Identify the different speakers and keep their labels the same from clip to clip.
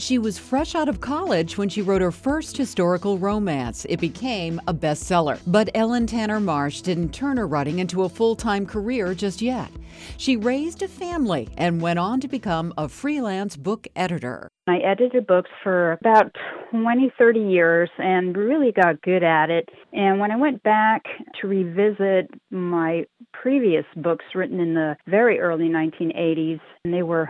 Speaker 1: She was fresh out of college when she wrote her first historical romance. It became a bestseller. But Ellen Tanner Marsh didn't turn her writing into a full time career just yet. She raised a family and went on to become a freelance book editor.
Speaker 2: I edited books for about 20, 30 years and really got good at it. And when I went back to revisit my previous books written in the very early 1980s, and they were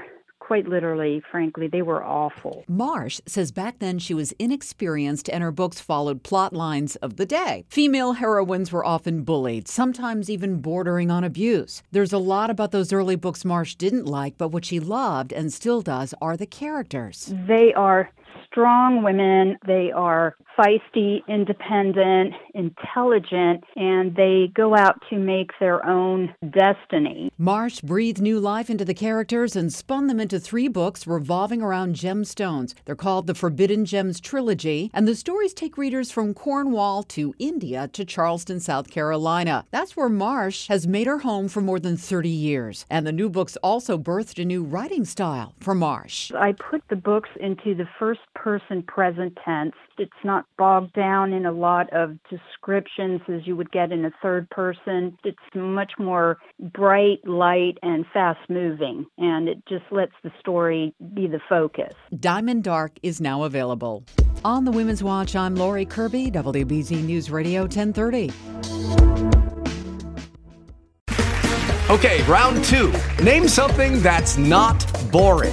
Speaker 2: quite literally, frankly, they were awful.
Speaker 1: Marsh says back then she was inexperienced and her books followed plot lines of the day. Female heroines were often bullied, sometimes even bordering on abuse. There's a lot about those early books Marsh didn't like, but what she loved and still does are the characters.
Speaker 2: They are strong women. They are feisty, independent, intelligent, and they go out to make their own destiny.
Speaker 1: Marsh breathed new life into the characters and spun them into three books revolving around gemstones. They're called the Forbidden Gems Trilogy, and the stories take readers from Cornwall to India to Charleston, South Carolina. That's where Marsh has made her home for more than 30 years. And the new books also birthed a new writing style for Marsh.
Speaker 2: I put the books into the first person present tense. It's not bogged down in a lot of descriptions as you would get in a third person. It's much more bright, light, and fast moving, and it just lets the story be the focus.
Speaker 1: Diamond Dark is now available. On the Women's Watch, I'm Lori Kirby, WBZ News Radio 1030.
Speaker 3: Okay, round two. Name something that's not boring.